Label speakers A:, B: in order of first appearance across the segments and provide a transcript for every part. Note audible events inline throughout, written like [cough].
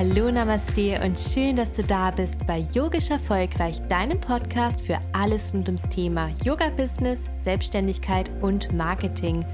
A: Hallo Namaste und schön, dass du da bist bei Yogisch Erfolgreich, deinem Podcast für alles rund ums Thema Yoga-Business, Selbstständigkeit und Marketing.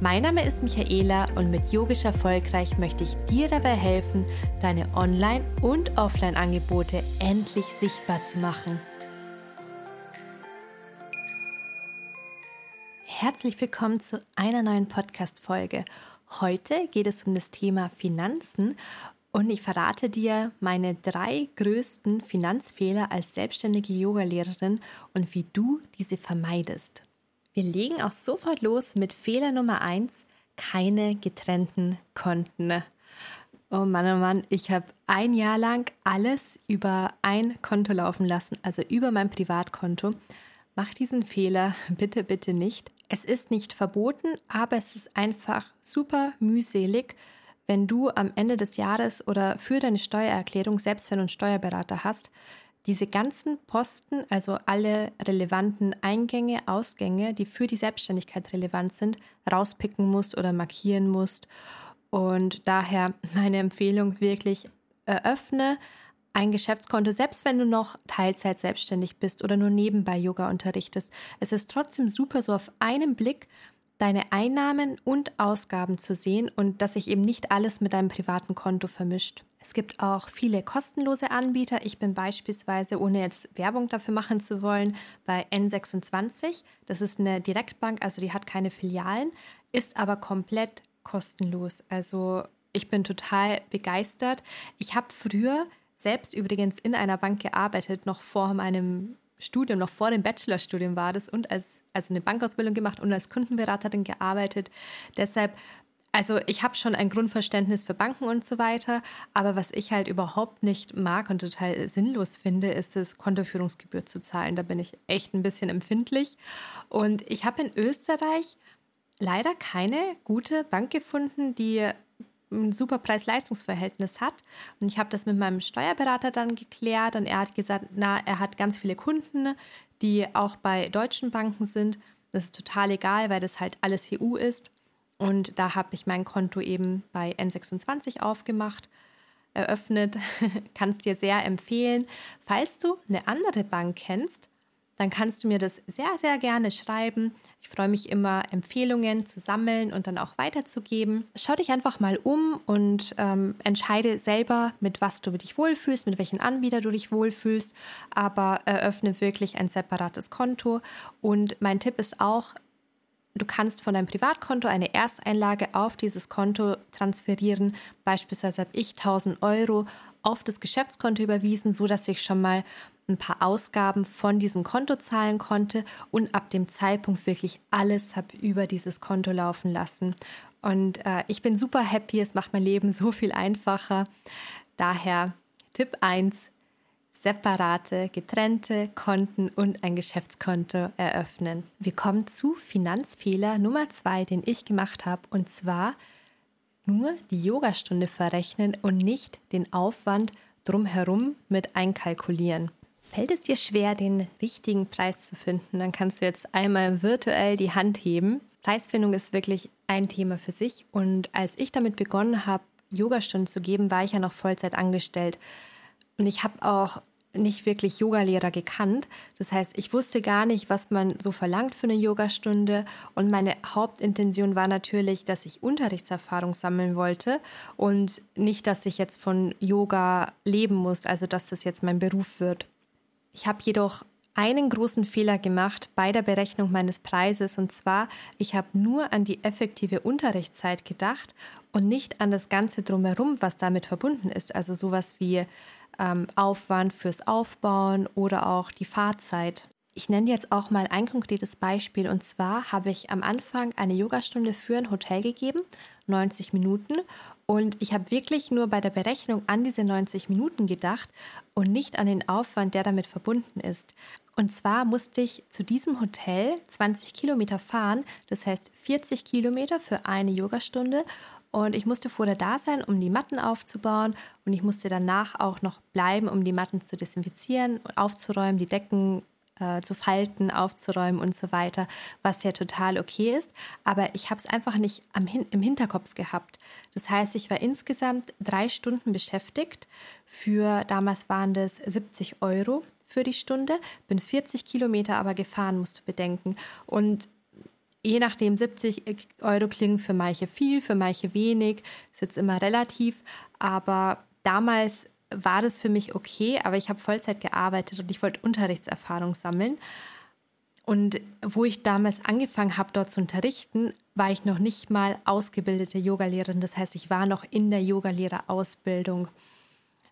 A: Mein Name ist Michaela und mit Yogisch Erfolgreich möchte ich dir dabei helfen, deine Online- und Offline-Angebote endlich sichtbar zu machen. Herzlich willkommen zu einer neuen Podcast-Folge. Heute geht es um das Thema Finanzen und ich verrate dir meine drei größten Finanzfehler als selbstständige Yogalehrerin und wie du diese vermeidest. Wir legen auch sofort los mit Fehler Nummer eins: keine getrennten Konten. Oh Mann, oh Mann, ich habe ein Jahr lang alles über ein Konto laufen lassen, also über mein Privatkonto. Mach diesen Fehler [laughs] bitte, bitte nicht. Es ist nicht verboten, aber es ist einfach super mühselig, wenn du am Ende des Jahres oder für deine Steuererklärung, selbst wenn du einen Steuerberater hast, diese ganzen Posten, also alle relevanten Eingänge, Ausgänge, die für die Selbstständigkeit relevant sind, rauspicken musst oder markieren musst. Und daher meine Empfehlung wirklich eröffne ein Geschäftskonto, selbst wenn du noch Teilzeit selbstständig bist oder nur nebenbei Yoga unterrichtest. Es ist trotzdem super, so auf einen Blick deine Einnahmen und Ausgaben zu sehen und dass sich eben nicht alles mit deinem privaten Konto vermischt. Es gibt auch viele kostenlose Anbieter. Ich bin beispielsweise, ohne jetzt Werbung dafür machen zu wollen, bei N26. Das ist eine Direktbank, also die hat keine Filialen, ist aber komplett kostenlos. Also ich bin total begeistert. Ich habe früher selbst übrigens in einer Bank gearbeitet, noch vor meinem Studium, noch vor dem Bachelorstudium war das und als also eine Bankausbildung gemacht und als Kundenberaterin gearbeitet. Deshalb also ich habe schon ein Grundverständnis für Banken und so weiter, aber was ich halt überhaupt nicht mag und total sinnlos finde, ist es, Kontoführungsgebühr zu zahlen. Da bin ich echt ein bisschen empfindlich. Und ich habe in Österreich leider keine gute Bank gefunden, die ein super Preis-Leistungs-Verhältnis hat. Und ich habe das mit meinem Steuerberater dann geklärt und er hat gesagt, na, er hat ganz viele Kunden, die auch bei deutschen Banken sind. Das ist total egal, weil das halt alles EU ist. Und da habe ich mein Konto eben bei N26 aufgemacht, eröffnet. [laughs] Kannst dir sehr empfehlen. Falls du eine andere Bank kennst, dann kannst du mir das sehr, sehr gerne schreiben. Ich freue mich immer, Empfehlungen zu sammeln und dann auch weiterzugeben. Schau dich einfach mal um und ähm, entscheide selber, mit was du dich wohlfühlst, mit welchen Anbieter du dich wohlfühlst, aber eröffne wirklich ein separates Konto. Und mein Tipp ist auch, Du kannst von deinem Privatkonto eine Ersteinlage auf dieses Konto transferieren. Beispielsweise habe ich 1000 Euro auf das Geschäftskonto überwiesen, so dass ich schon mal ein paar Ausgaben von diesem Konto zahlen konnte und ab dem Zeitpunkt wirklich alles habe über dieses Konto laufen lassen. Und äh, ich bin super happy, es macht mein Leben [laughs] so viel einfacher. Daher Tipp 1, separate, getrennte Konten und ein Geschäftskonto eröffnen. Wir kommen zu Finanzfehler Nummer 2, den ich gemacht habe, und zwar nur die Yogastunde verrechnen und nicht den Aufwand drumherum mit einkalkulieren. Fällt es dir schwer, den richtigen Preis zu finden, dann kannst du jetzt einmal virtuell die Hand heben. Preisfindung ist wirklich ein Thema für sich. Und als ich damit begonnen habe, Yogastunden zu geben, war ich ja noch Vollzeit angestellt. Und ich habe auch nicht wirklich Yogalehrer gekannt. Das heißt, ich wusste gar nicht, was man so verlangt für eine Yogastunde. Und meine Hauptintention war natürlich, dass ich Unterrichtserfahrung sammeln wollte und nicht, dass ich jetzt von Yoga leben muss, also dass das jetzt mein Beruf wird. Ich habe jedoch einen großen Fehler gemacht bei der Berechnung meines Preises und zwar, ich habe nur an die effektive Unterrichtszeit gedacht und nicht an das Ganze drumherum, was damit verbunden ist. Also sowas wie ähm, Aufwand fürs Aufbauen oder auch die Fahrzeit. Ich nenne jetzt auch mal ein konkretes Beispiel und zwar habe ich am Anfang eine Yogastunde für ein Hotel gegeben, 90 Minuten und ich habe wirklich nur bei der Berechnung an diese 90 Minuten gedacht und nicht an den Aufwand, der damit verbunden ist. Und zwar musste ich zu diesem Hotel 20 Kilometer fahren, das heißt 40 Kilometer für eine Yogastunde. Und ich musste vorher da sein, um die Matten aufzubauen. Und ich musste danach auch noch bleiben, um die Matten zu desinfizieren, aufzuräumen, die Decken äh, zu falten, aufzuräumen und so weiter, was ja total okay ist. Aber ich habe es einfach nicht am, im Hinterkopf gehabt. Das heißt, ich war insgesamt drei Stunden beschäftigt. Für damals waren das 70 Euro für die Stunde, bin 40 Kilometer aber gefahren, musst du bedenken. Und je nachdem 70 Euro klingen für manche viel, für manche wenig, ist jetzt immer relativ, aber damals war das für mich okay, aber ich habe Vollzeit gearbeitet und ich wollte Unterrichtserfahrung sammeln. Und wo ich damals angefangen habe, dort zu unterrichten, war ich noch nicht mal ausgebildete Yogalehrerin. Das heißt, ich war noch in der Yogalehrerausbildung.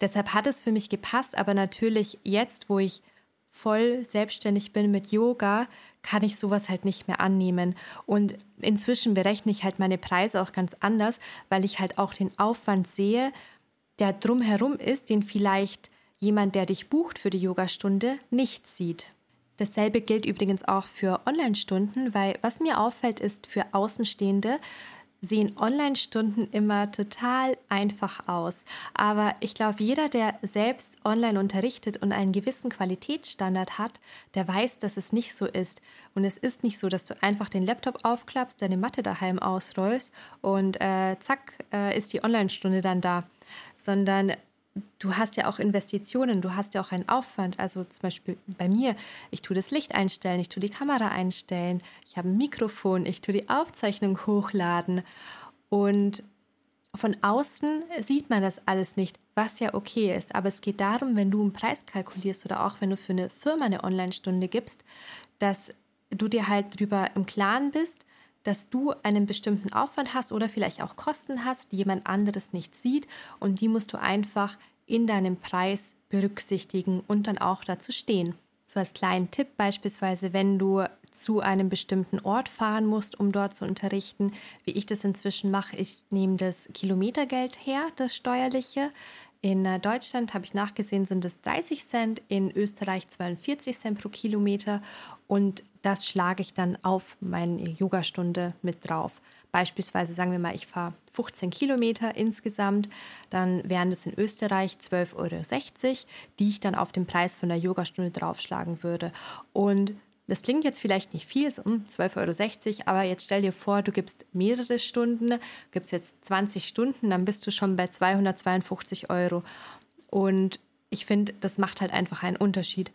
A: Deshalb hat es für mich gepasst, aber natürlich jetzt, wo ich voll selbstständig bin mit Yoga, kann ich sowas halt nicht mehr annehmen. Und inzwischen berechne ich halt meine Preise auch ganz anders, weil ich halt auch den Aufwand sehe, der drumherum ist, den vielleicht jemand, der dich bucht für die Yogastunde, nicht sieht. Dasselbe gilt übrigens auch für Online-Stunden, weil was mir auffällt, ist für Außenstehende sehen Online-Stunden immer total einfach aus. Aber ich glaube, jeder, der selbst online unterrichtet und einen gewissen Qualitätsstandard hat, der weiß, dass es nicht so ist. Und es ist nicht so, dass du einfach den Laptop aufklappst, deine Matte daheim ausrollst und äh, zack, äh, ist die Online-Stunde dann da. Sondern du hast ja auch Investitionen, du hast ja auch einen Aufwand. Also zum Beispiel bei mir, ich tue das Licht einstellen, ich tue die Kamera einstellen, ich habe ein Mikrofon, ich tue die Aufzeichnung hochladen. Und von außen sieht man das alles nicht, was ja okay ist. Aber es geht darum, wenn du einen Preis kalkulierst oder auch wenn du für eine Firma eine Online-Stunde gibst, dass du dir halt darüber im Klaren bist, dass du einen bestimmten Aufwand hast oder vielleicht auch Kosten hast, die jemand anderes nicht sieht und die musst du einfach in deinem Preis berücksichtigen und dann auch dazu stehen. So als kleinen Tipp beispielsweise, wenn du zu einem bestimmten Ort fahren musst, um dort zu unterrichten, wie ich das inzwischen mache, ich nehme das Kilometergeld her, das steuerliche. In äh, Deutschland habe ich nachgesehen, sind es 30 Cent, in Österreich 42 Cent pro Kilometer und das schlage ich dann auf meine Yogastunde mit drauf. Beispielsweise sagen wir mal, ich fahre 15 Kilometer insgesamt, dann wären das in Österreich 12,60 Euro, die ich dann auf den Preis von der Yogastunde draufschlagen würde. Und das klingt jetzt vielleicht nicht viel, so 12,60 Euro, aber jetzt stell dir vor, du gibst mehrere Stunden, gibst jetzt 20 Stunden, dann bist du schon bei 252 Euro. Und ich finde, das macht halt einfach einen Unterschied.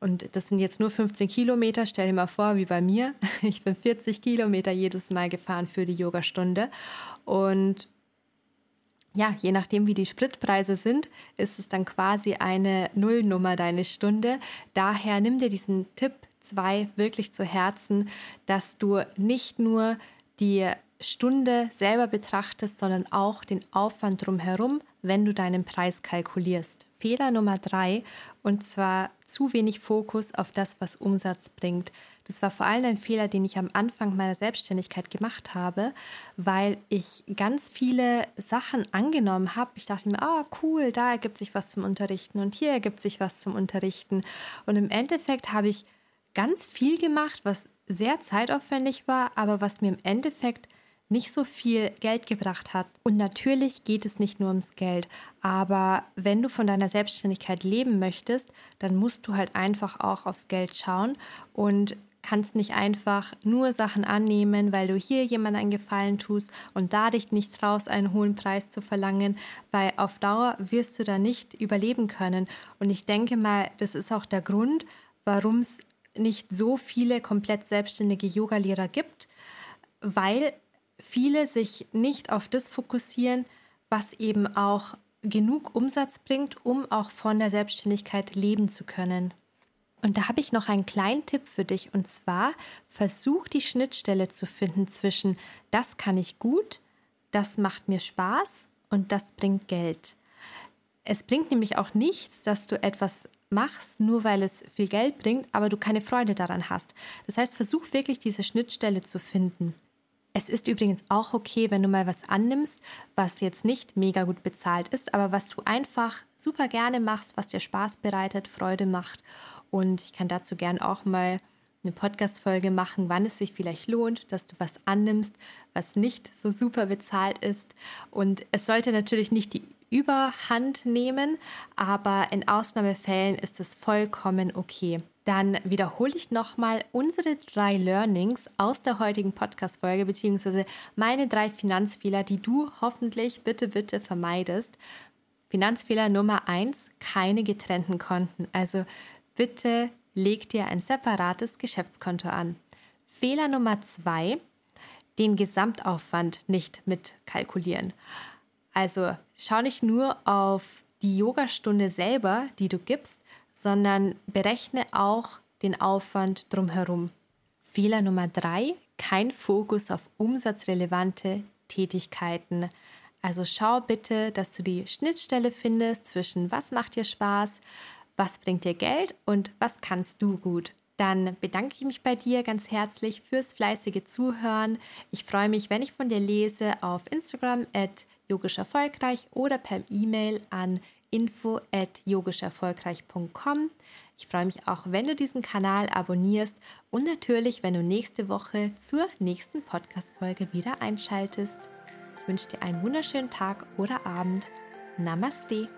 A: Und das sind jetzt nur 15 Kilometer. Stell dir mal vor, wie bei mir. [laughs] Ich bin 40 Kilometer jedes Mal gefahren für die Yogastunde. Und ja, je nachdem, wie die Spritpreise sind, ist es dann quasi eine Nullnummer deine Stunde. Daher nimm dir diesen Tipp 2 wirklich zu Herzen, dass du nicht nur die Stunde selber betrachtest, sondern auch den Aufwand drumherum, wenn du deinen Preis kalkulierst. Fehler Nummer drei, und zwar zu wenig Fokus auf das, was Umsatz bringt. Das war vor allem ein Fehler, den ich am Anfang meiner Selbstständigkeit gemacht habe, weil ich ganz viele Sachen angenommen habe. Ich dachte mir, ah, oh, cool, da ergibt sich was zum Unterrichten und hier ergibt sich was zum Unterrichten. Und im Endeffekt habe ich ganz viel gemacht, was sehr zeitaufwendig war, aber was mir im Endeffekt nicht so viel Geld gebracht hat. Und natürlich geht es nicht nur ums Geld, aber wenn du von deiner Selbstständigkeit leben möchtest, dann musst du halt einfach auch aufs Geld schauen und kannst nicht einfach nur Sachen annehmen, weil du hier jemandem einen Gefallen tust und da dich nicht traust, einen hohen Preis zu verlangen, weil auf Dauer wirst du da nicht überleben können. Und ich denke mal, das ist auch der Grund, warum es nicht so viele komplett selbstständige Yogalehrer gibt, weil viele sich nicht auf das fokussieren, was eben auch genug Umsatz bringt, um auch von der Selbstständigkeit leben zu können. Und da habe ich noch einen kleinen Tipp für dich und zwar versuch die Schnittstelle zu finden zwischen das kann ich gut, das macht mir Spaß und das bringt Geld. Es bringt nämlich auch nichts, dass du etwas machst, nur weil es viel Geld bringt, aber du keine Freude daran hast. Das heißt, versuch wirklich diese Schnittstelle zu finden. Es ist übrigens auch okay, wenn du mal was annimmst, was jetzt nicht mega gut bezahlt ist, aber was du einfach super gerne machst, was dir Spaß bereitet, Freude macht. Und ich kann dazu gern auch mal eine Podcast-Folge machen, wann es sich vielleicht lohnt, dass du was annimmst, was nicht so super bezahlt ist. Und es sollte natürlich nicht die Überhand nehmen, aber in Ausnahmefällen ist es vollkommen okay. Dann wiederhole ich nochmal unsere drei Learnings aus der heutigen Podcast-Folge, beziehungsweise meine drei Finanzfehler, die du hoffentlich bitte, bitte vermeidest. Finanzfehler Nummer eins: keine getrennten Konten. Also bitte leg dir ein separates Geschäftskonto an. Fehler Nummer zwei: den Gesamtaufwand nicht mitkalkulieren. Also schau nicht nur auf die Yogastunde selber, die du gibst, sondern berechne auch den Aufwand drumherum. Fehler Nummer drei, kein Fokus auf umsatzrelevante Tätigkeiten. Also schau bitte, dass du die Schnittstelle findest zwischen was macht dir Spaß, was bringt dir Geld und was kannst du gut. Dann bedanke ich mich bei dir ganz herzlich fürs fleißige Zuhören. Ich freue mich, wenn ich von dir lese auf Instagram at yogischerfolgreich oder per E-Mail an info at yogischerfolgreich.com. Ich freue mich auch, wenn du diesen Kanal abonnierst und natürlich, wenn du nächste Woche zur nächsten Podcast-Folge wieder einschaltest. Ich wünsche dir einen wunderschönen Tag oder Abend. Namaste.